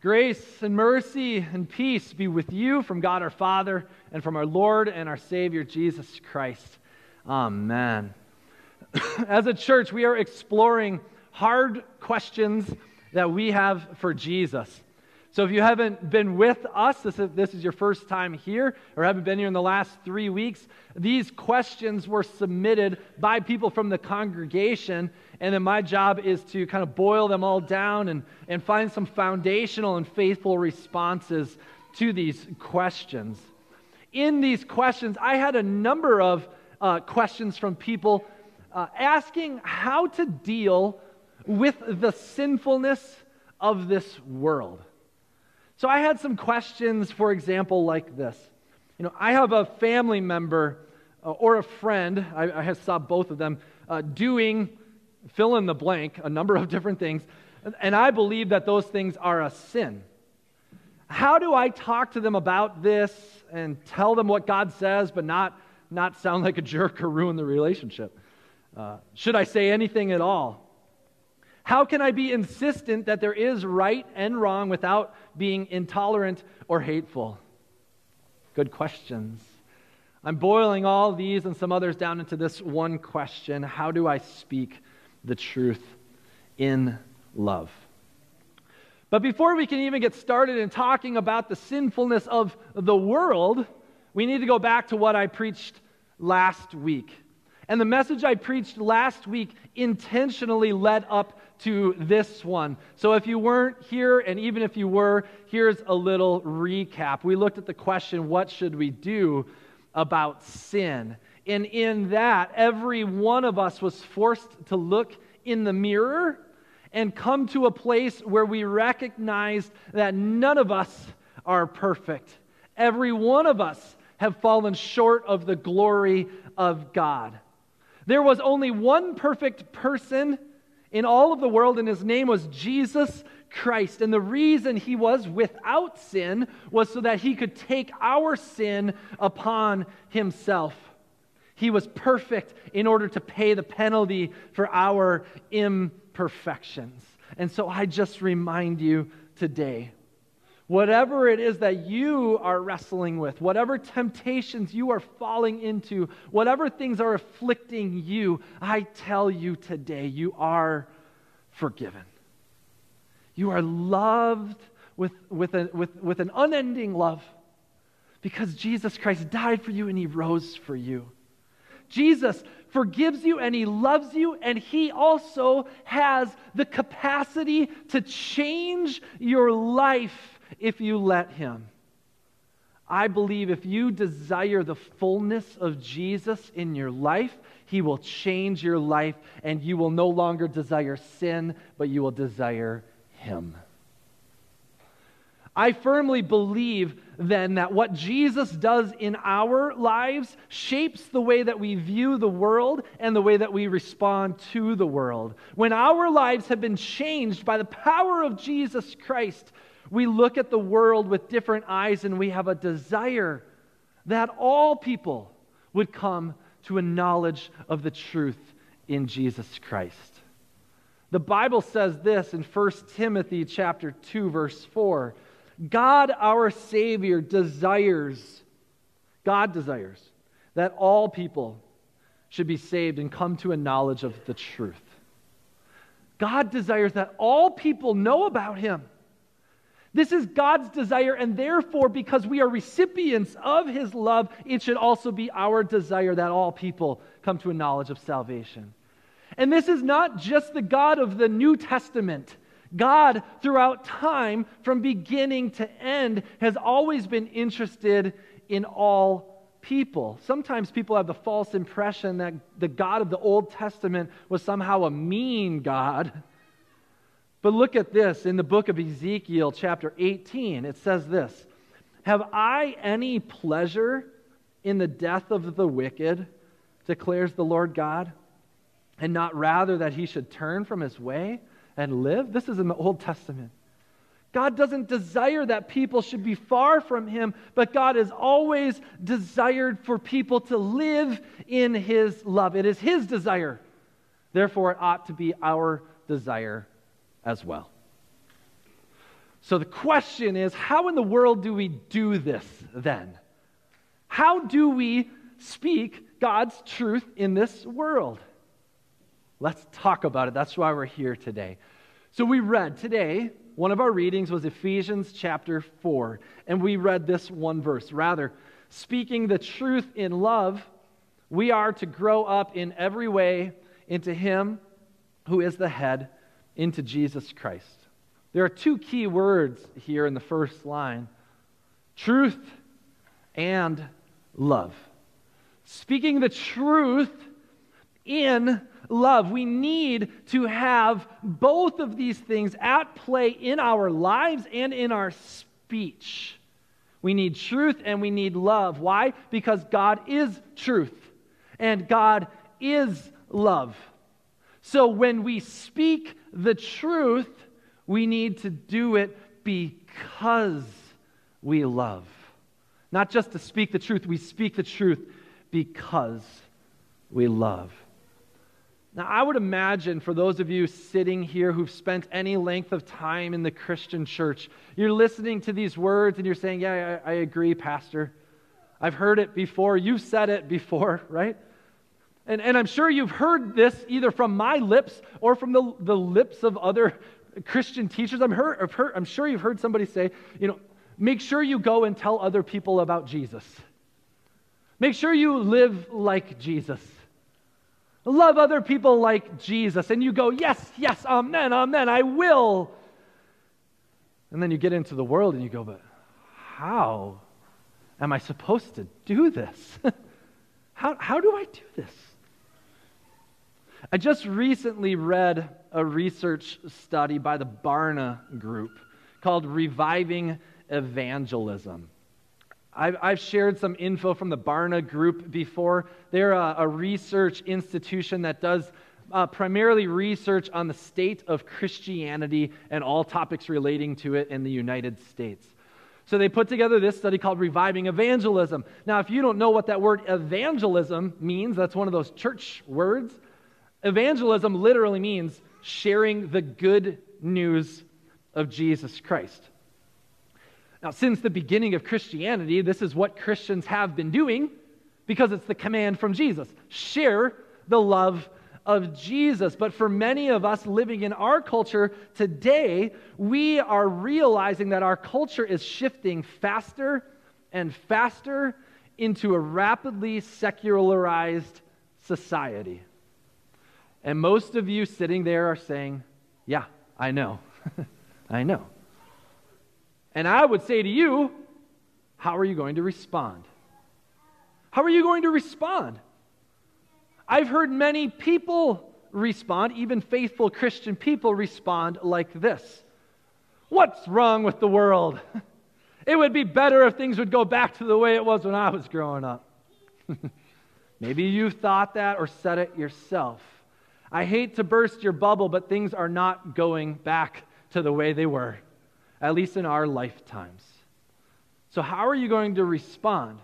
Grace and mercy and peace be with you from God our Father and from our Lord and our Savior Jesus Christ. Amen. As a church, we are exploring hard questions that we have for Jesus. So if you haven't been with us, this is, this is your first time here, or haven't been here in the last three weeks, these questions were submitted by people from the congregation. And then my job is to kind of boil them all down and, and find some foundational and faithful responses to these questions. In these questions, I had a number of uh, questions from people uh, asking how to deal with the sinfulness of this world. So I had some questions, for example, like this. You know, I have a family member uh, or a friend, I, I saw both of them, uh, doing fill in the blank, a number of different things, and I believe that those things are a sin. How do I talk to them about this and tell them what God says, but not, not sound like a jerk or ruin the relationship? Uh, should I say anything at all? How can I be insistent that there is right and wrong without being intolerant or hateful? Good questions. I'm boiling all these and some others down into this one question How do I speak the truth in love? But before we can even get started in talking about the sinfulness of the world, we need to go back to what I preached last week. And the message I preached last week intentionally led up to this one. So if you weren't here, and even if you were, here's a little recap. We looked at the question what should we do about sin? And in that, every one of us was forced to look in the mirror and come to a place where we recognized that none of us are perfect. Every one of us have fallen short of the glory of God. There was only one perfect person in all of the world, and his name was Jesus Christ. And the reason he was without sin was so that he could take our sin upon himself. He was perfect in order to pay the penalty for our imperfections. And so I just remind you today Whatever it is that you are wrestling with, whatever temptations you are falling into, whatever things are afflicting you, I tell you today, you are forgiven. You are loved with, with, a, with, with an unending love because Jesus Christ died for you and he rose for you. Jesus forgives you and he loves you, and he also has the capacity to change your life if you let Him. I believe if you desire the fullness of Jesus in your life, He will change your life, and you will no longer desire sin, but you will desire Him. I firmly believe then that what Jesus does in our lives shapes the way that we view the world and the way that we respond to the world. When our lives have been changed by the power of Jesus Christ, we look at the world with different eyes and we have a desire that all people would come to a knowledge of the truth in Jesus Christ. The Bible says this in 1 Timothy chapter 2 verse 4. God our savior desires God desires that all people should be saved and come to a knowledge of the truth. God desires that all people know about him. This is God's desire, and therefore, because we are recipients of His love, it should also be our desire that all people come to a knowledge of salvation. And this is not just the God of the New Testament. God, throughout time, from beginning to end, has always been interested in all people. Sometimes people have the false impression that the God of the Old Testament was somehow a mean God but look at this in the book of Ezekiel, chapter 18. It says this Have I any pleasure in the death of the wicked, declares the Lord God, and not rather that he should turn from his way and live? This is in the Old Testament. God doesn't desire that people should be far from Him, but God has always desired for people to live in His love. It is His desire. Therefore, it ought to be our desire as well. So the question is how in the world do we do this then? How do we speak God's truth in this world? Let's talk about it. That's why we're here today. So we read today, one of our readings was Ephesians chapter 4, and we read this one verse. Rather, speaking the truth in love, we are to grow up in every way into Him who is the head, into Jesus Christ. There are two key words here in the first line truth and love. Speaking the truth in love. We need to have both of these things at play in our lives and in our speech. We need truth and we need love. Why? Because God is truth and God is love. So when we speak the truth, we need to do it because we love. Not just to speak the truth, we speak the truth because we love. Now, I would imagine for those of you sitting here who've spent any length of time in the Christian church, you're listening to these words and you're saying, Yeah, I, I agree, Pastor. I've heard it before. You've said it before, right? And, and I'm sure you've heard this either from my lips or from the, the lips of other Christian teachers. I'm, heard, heard, I'm sure you've heard somebody say, you know, make sure you go and tell other people about Jesus. Make sure you live like Jesus. Love other people like Jesus. And you go, yes, yes, amen, amen, I will. And then you get into the world and you go, but how am I supposed to do this? how, how do I do this? I just recently read a research study by the Barna Group called Reviving Evangelism. I've, shared some info from the Barna Group before. They're a, a research institution that does uh, primarily research on the state of Christianity and all topics relating to it in the United States. So they put together this study called Reviving Evangelism. Now, if you don't know what that word evangelism means, that's one of those church words. Evangelism literally means sharing the good news of Jesus Christ. Now, since the beginning of Christianity, this is what Christians have been doing because it's the command from Jesus share the love of Jesus. But for many of us living in our culture today, we are realizing that our culture is shifting faster and faster into a rapidly secularized society. And most of you sitting there are saying, Yeah, I know. I know. And I would say to you, how are you going to respond? How are you going to respond? I've heard many people respond, even faithful Christian people respond like this What's wrong with the world? It would be better if things would go back to the way it was when I was growing up. Maybe you've thought that or said it yourself. I hate to burst your bubble, but things are not going back to the way they were, at least in our lifetimes. So, how are you going to respond?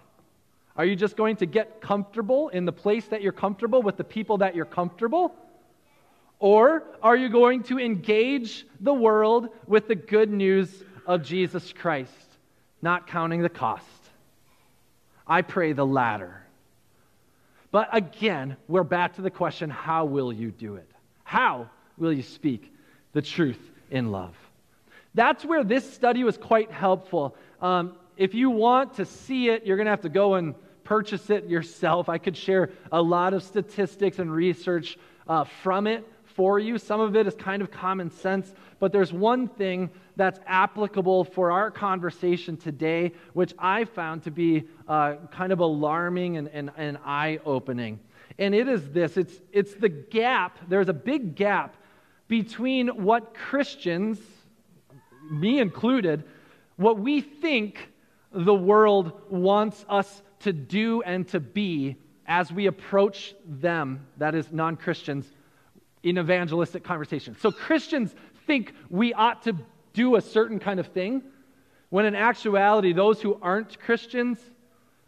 Are you just going to get comfortable in the place that you're comfortable with the people that you're comfortable? Or are you going to engage the world with the good news of Jesus Christ, not counting the cost? I pray the latter. But again, we're back to the question how will you do it? How will you speak the truth in love? That's where this study was quite helpful. Um, if you want to see it, you're going to have to go and purchase it yourself. I could share a lot of statistics and research uh, from it for you. Some of it is kind of common sense, but there's one thing that's applicable for our conversation today, which I found to be uh, kind of alarming and, and, and eye opening. And it is this it's, it's the gap, there's a big gap between what Christians, me included, what we think the world wants us to do and to be as we approach them, that is, non Christians, in evangelistic conversations. So Christians think we ought to do a certain kind of thing, when in actuality, those who aren't Christians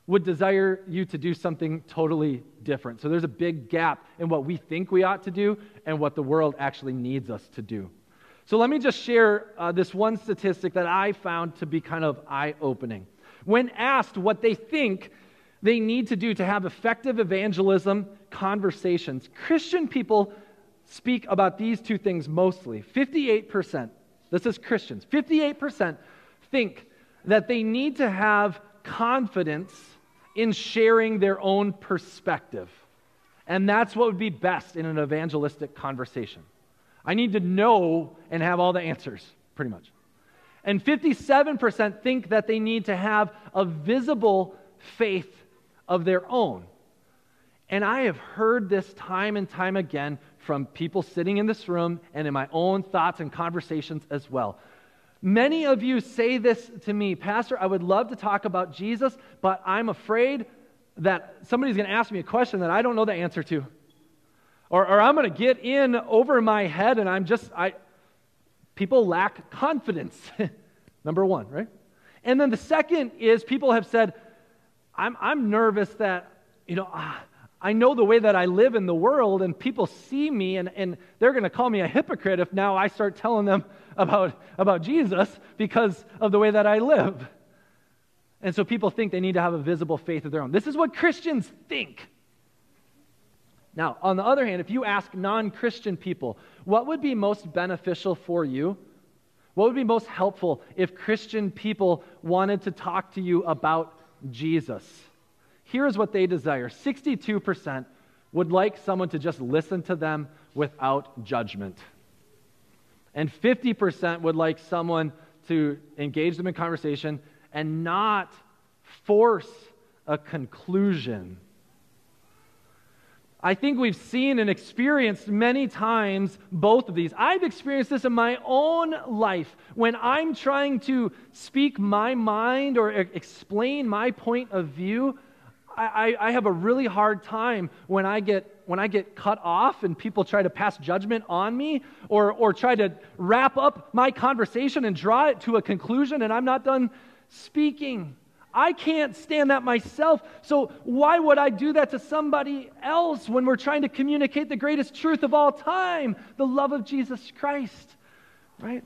would desire you to do something totally different. So there's a big gap in what we think we ought to do and what the world actually needs us to do. So let me just share uh, this one statistic that I found to be kind of eye opening. When asked what they think they need to do to have effective evangelism conversations, Christian people speak about these two things mostly. 58%, this is Christians, 58% think that they need to have confidence in sharing their own perspective. And that's what would be best in an evangelistic conversation. I need to know and have all the answers, pretty much. And 57% think that they need to have a visible faith of their own. And I have heard this time and time again from people sitting in this room and in my own thoughts and conversations as well. Many of you say this to me, Pastor, I would love to talk about Jesus, but I'm afraid that somebody's going to ask me a question that I don't know the answer to. Or, or I'm going to get in over my head and I'm just, I, people lack confidence. Number one, right? And then the second is people have said, I'm, I'm nervous that, you know, ah, I know the way that I live in the world and people see me and, and they're going to call me a hypocrite if now I start telling them about, about Jesus because of the way that I live. And so people think they need to have a visible faith of their own. This is what Christians think. Now, on the other hand, if you ask non Christian people, what would be most beneficial for you? What would be most helpful if Christian people wanted to talk to you about Jesus? Here's what they desire 62% would like someone to just listen to them without judgment. And 50% would like someone to engage them in conversation and not force a conclusion I think we've seen and experienced many times both of these. I've experienced this in my own life when I'm trying to speak my mind or explain my point of view. I, I, have a really hard time when I get when I get cut off and people try to pass judgment on me or, or try to wrap up my conversation and draw it to a conclusion and I'm not done speaking. I can't stand that myself. So, why would I do that to somebody else when we're trying to communicate the greatest truth of all time, the love of Jesus Christ? Right?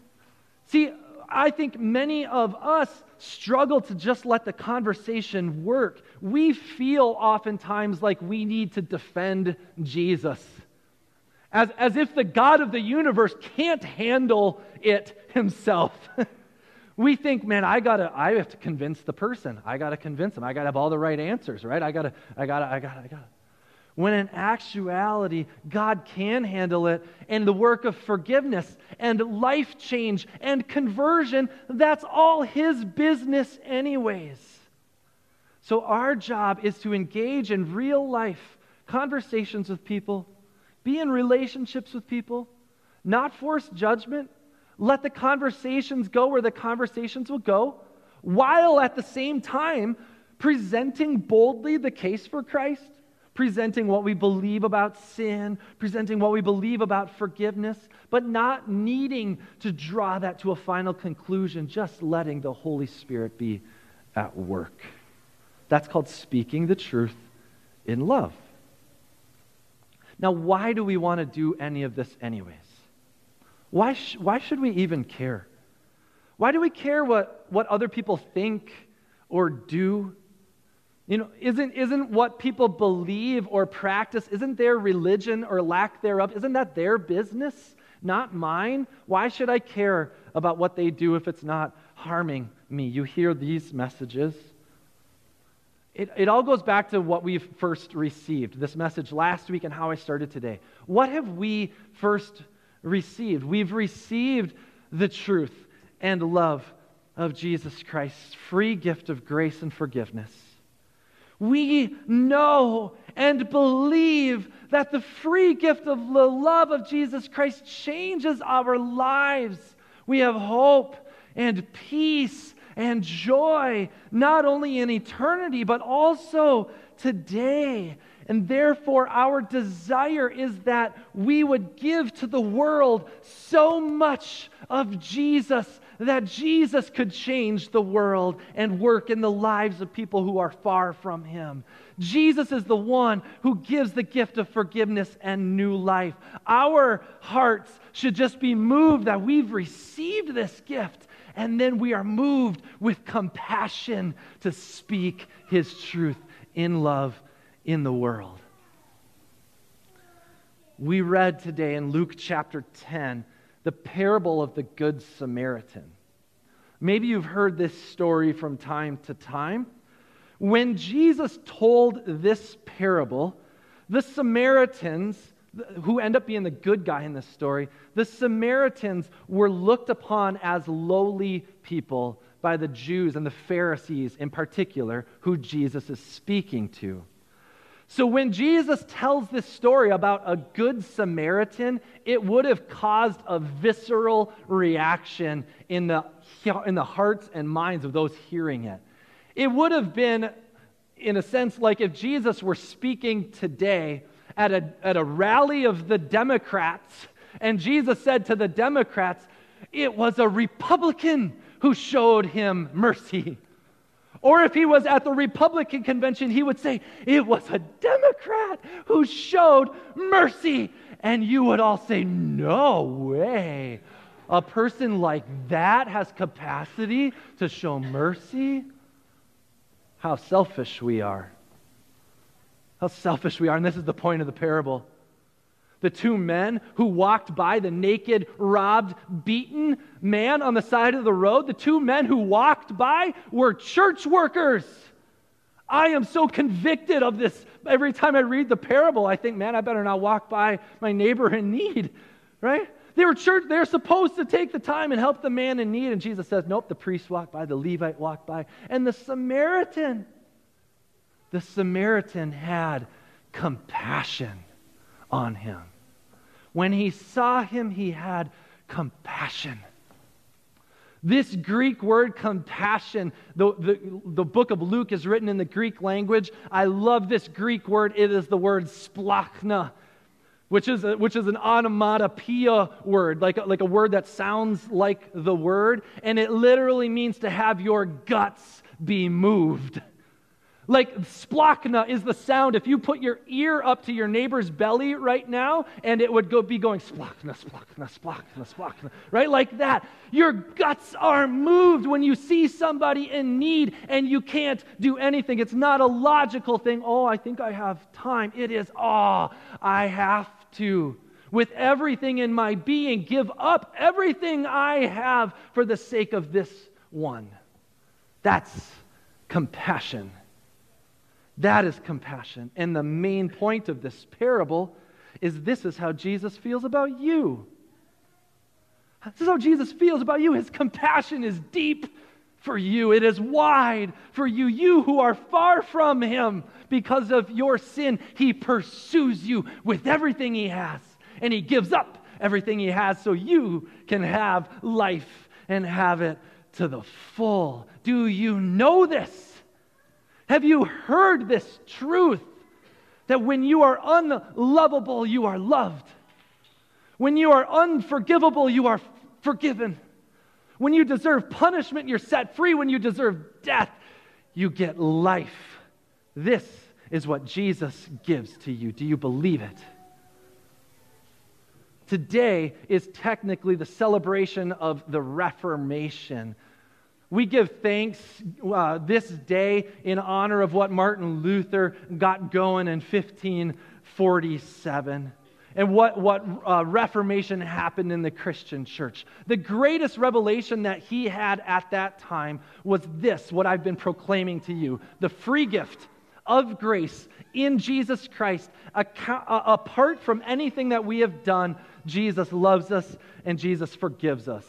See, I think many of us struggle to just let the conversation work. We feel oftentimes like we need to defend Jesus. As, as if the God of the universe can't handle it himself. we think, man, I gotta, I have to convince the person. I gotta convince them. I gotta have all the right answers, right? I gotta, I gotta, I gotta, I gotta. When in actuality, God can handle it, and the work of forgiveness and life change and conversion, that's all His business, anyways. So, our job is to engage in real life conversations with people, be in relationships with people, not force judgment, let the conversations go where the conversations will go, while at the same time presenting boldly the case for Christ, presenting what we believe about sin, presenting what we believe about forgiveness, but not needing to draw that to a final conclusion, just letting the Holy Spirit be at work. That's called speaking the truth in love. Now, why do we want to do any of this, anyways? Why, sh- why should we even care? Why do we care what, what other people think or do? You know, isn't, isn't what people believe or practice, isn't their religion or lack thereof, isn't that their business, not mine? Why should I care about what they do if it's not harming me? You hear these messages. It, it all goes back to what we've first received, this message last week and how I started today. What have we first received. We've received the truth and love of Jesus Christ's free gift of grace and forgiveness. We know and believe that the free gift of the love of Jesus Christ changes our lives. We have hope and peace and joy, not only in eternity, but also today and therefore, our desire is that we would give to the world so much of Jesus that Jesus could change the world and work in the lives of people who are far from him. Jesus is the one who gives the gift of forgiveness and new life. Our hearts should just be moved that we've received this gift, and then we are moved with compassion to speak his truth in love in the world. We read today in Luke chapter 10 the parable of the Good Samaritan. Maybe you've heard this story from time to time. When Jesus told this parable, the Samaritans, who end up being the good guy in this story, the Samaritans were looked upon as lowly people by the Jews and the Pharisees in particular, who Jesus is speaking to. So when Jesus tells this story about a good Samaritan, it would have caused a visceral reaction in the, in the hearts and minds of those hearing it. It would have been, in a sense, like if Jesus were speaking today at a, at a rally of the Democrats, and Jesus said to the Democrats, it was a Republican who showed him mercy. Or if he was at the Republican convention, he would say, It was a Democrat who showed mercy. And you would all say, No way. A person like that has capacity to show mercy? How selfish we are. How selfish we are. And this is the point of the parable the two men who walked by the naked, robbed, beaten man on the side of the road, the two men who walked by were church workers. I am so convicted of this. Every time I read the parable, I think, man, I better not walk by my neighbor in need, right? They were church, they're supposed to take the time and help the man in need. And Jesus says, nope, the priest walked by, the Levite walked by, and the Samaritan, the Samaritan had compassion on him. When he saw him, he had compassion. This Greek word, compassion, the, the, the, book of Luke is written in the Greek language. I love this Greek word. It is the word splachna, which is, a, which is an onomatopoeia word, like like a word that sounds like the word. And it literally means to have your guts be moved. Like splachna is the sound. If you put your ear up to your neighbor's belly right now, and it would go, be going splachna, splachna, splachna, splachna, right? Like that. Your guts are moved when you see somebody in need and you can't do anything. It's not a logical thing. Oh, I think I have time. It is, oh, I have to with everything in my being, give up everything I have for the sake of this one. That's compassion. That is compassion. And the main point of this parable is this is how Jesus feels about you. This is how Jesus feels about you. His compassion is deep for you, it is wide for you. You who are far from Him because of your sin, He pursues you with everything He has, and He gives up everything He has so you can have life and have it to the full. Do you know this? Have you heard this truth that when you are unlovable, you are loved? When you are unforgivable, you are forgiven. When you deserve punishment, you're set free. When you deserve death, you get life. This is what Jesus gives to you. Do you believe it? Today is technically the celebration of the Reformation we give thanks uh, this day in honor of what Martin Luther got going in 1547 and what, what uh, Reformation happened in the Christian church. The greatest revelation that he had at that time was this what I've been proclaiming to you the free gift of grace in Jesus Christ, apart from anything that we have done. Jesus loves us and Jesus forgives us.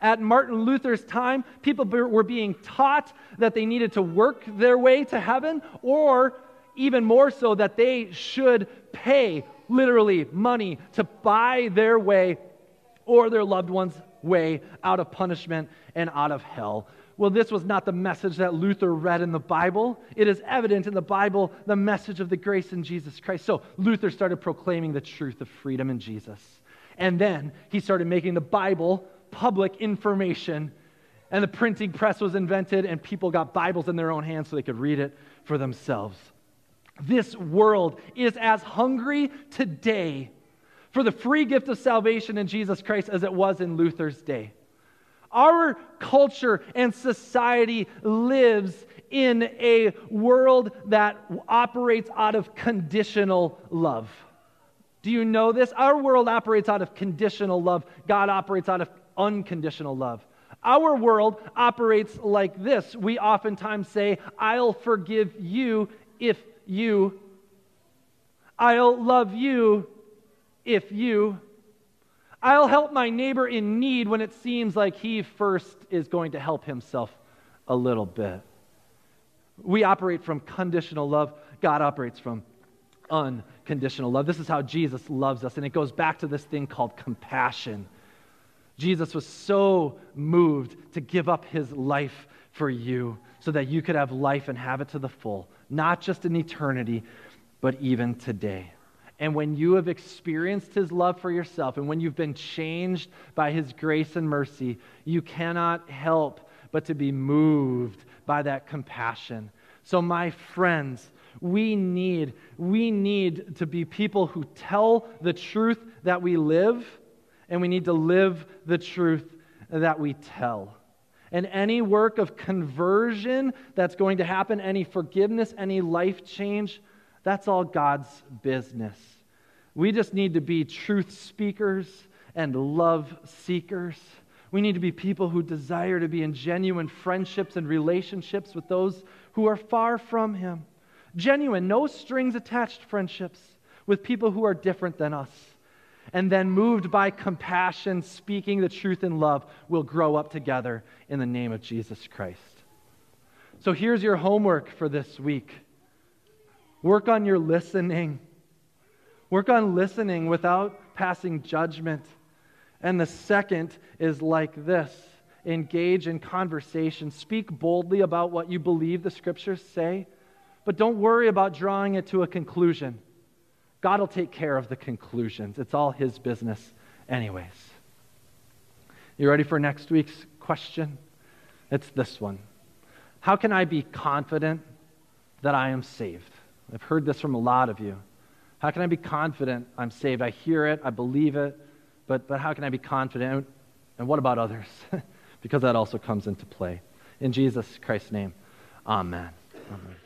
At Martin Luther's time, people were being taught that they needed to work their way to heaven, or even more so, that they should pay literally money to buy their way or their loved one's way out of punishment and out of hell. Well, this was not the message that Luther read in the Bible. It is evident in the Bible the message of the grace in Jesus Christ. So Luther started proclaiming the truth of freedom in Jesus. And then he started making the Bible public information and the printing press was invented, and people got Bibles in their own hands so they could read it for themselves. This world is as hungry today for the free gift of salvation in Jesus Christ as it was in Luther's day. Our culture and society lives in a world that operates out of conditional love. Do you know this? Our world operates out of conditional love. God operates out of unconditional love. Our world operates like this. We oftentimes say, I'll forgive you if you. I'll love you if you. I'll help my neighbor in need when it seems like he first is going to help himself a little bit. We operate from conditional love, God operates from unconditional love. This is how Jesus loves us, and it goes back to this thing called compassion. Jesus was so moved to give up his life for you so that you could have life and have it to the full, not just in eternity, but even today. And when you have experienced his love for yourself and when you've been changed by his grace and mercy, you cannot help but to be moved by that compassion. So, my friends, we need, we need to be people who tell the truth that we live, and we need to live the truth that we tell. And any work of conversion that's going to happen, any forgiveness, any life change, that's all God's business. We just need to be truth speakers and love seekers. We need to be people who desire to be in genuine friendships and relationships with those who are far from Him. Genuine, no strings attached friendships with people who are different than us. And then, moved by compassion, speaking the truth in love, will grow up together in the name of Jesus Christ. So, here's your homework for this week work on your listening. Work on listening without passing judgment. And the second is like this engage in conversation. Speak boldly about what you believe the scriptures say, but don't worry about drawing it to a conclusion. God will take care of the conclusions. It's all His business, anyways. You ready for next week's question? It's this one How can I be confident that I am saved? I've heard this from a lot of you. How can I be confident I'm saved? I hear it, I believe it, but, but how can I be confident? And what about others? because that also comes into play. In Jesus Christ's name, amen. amen.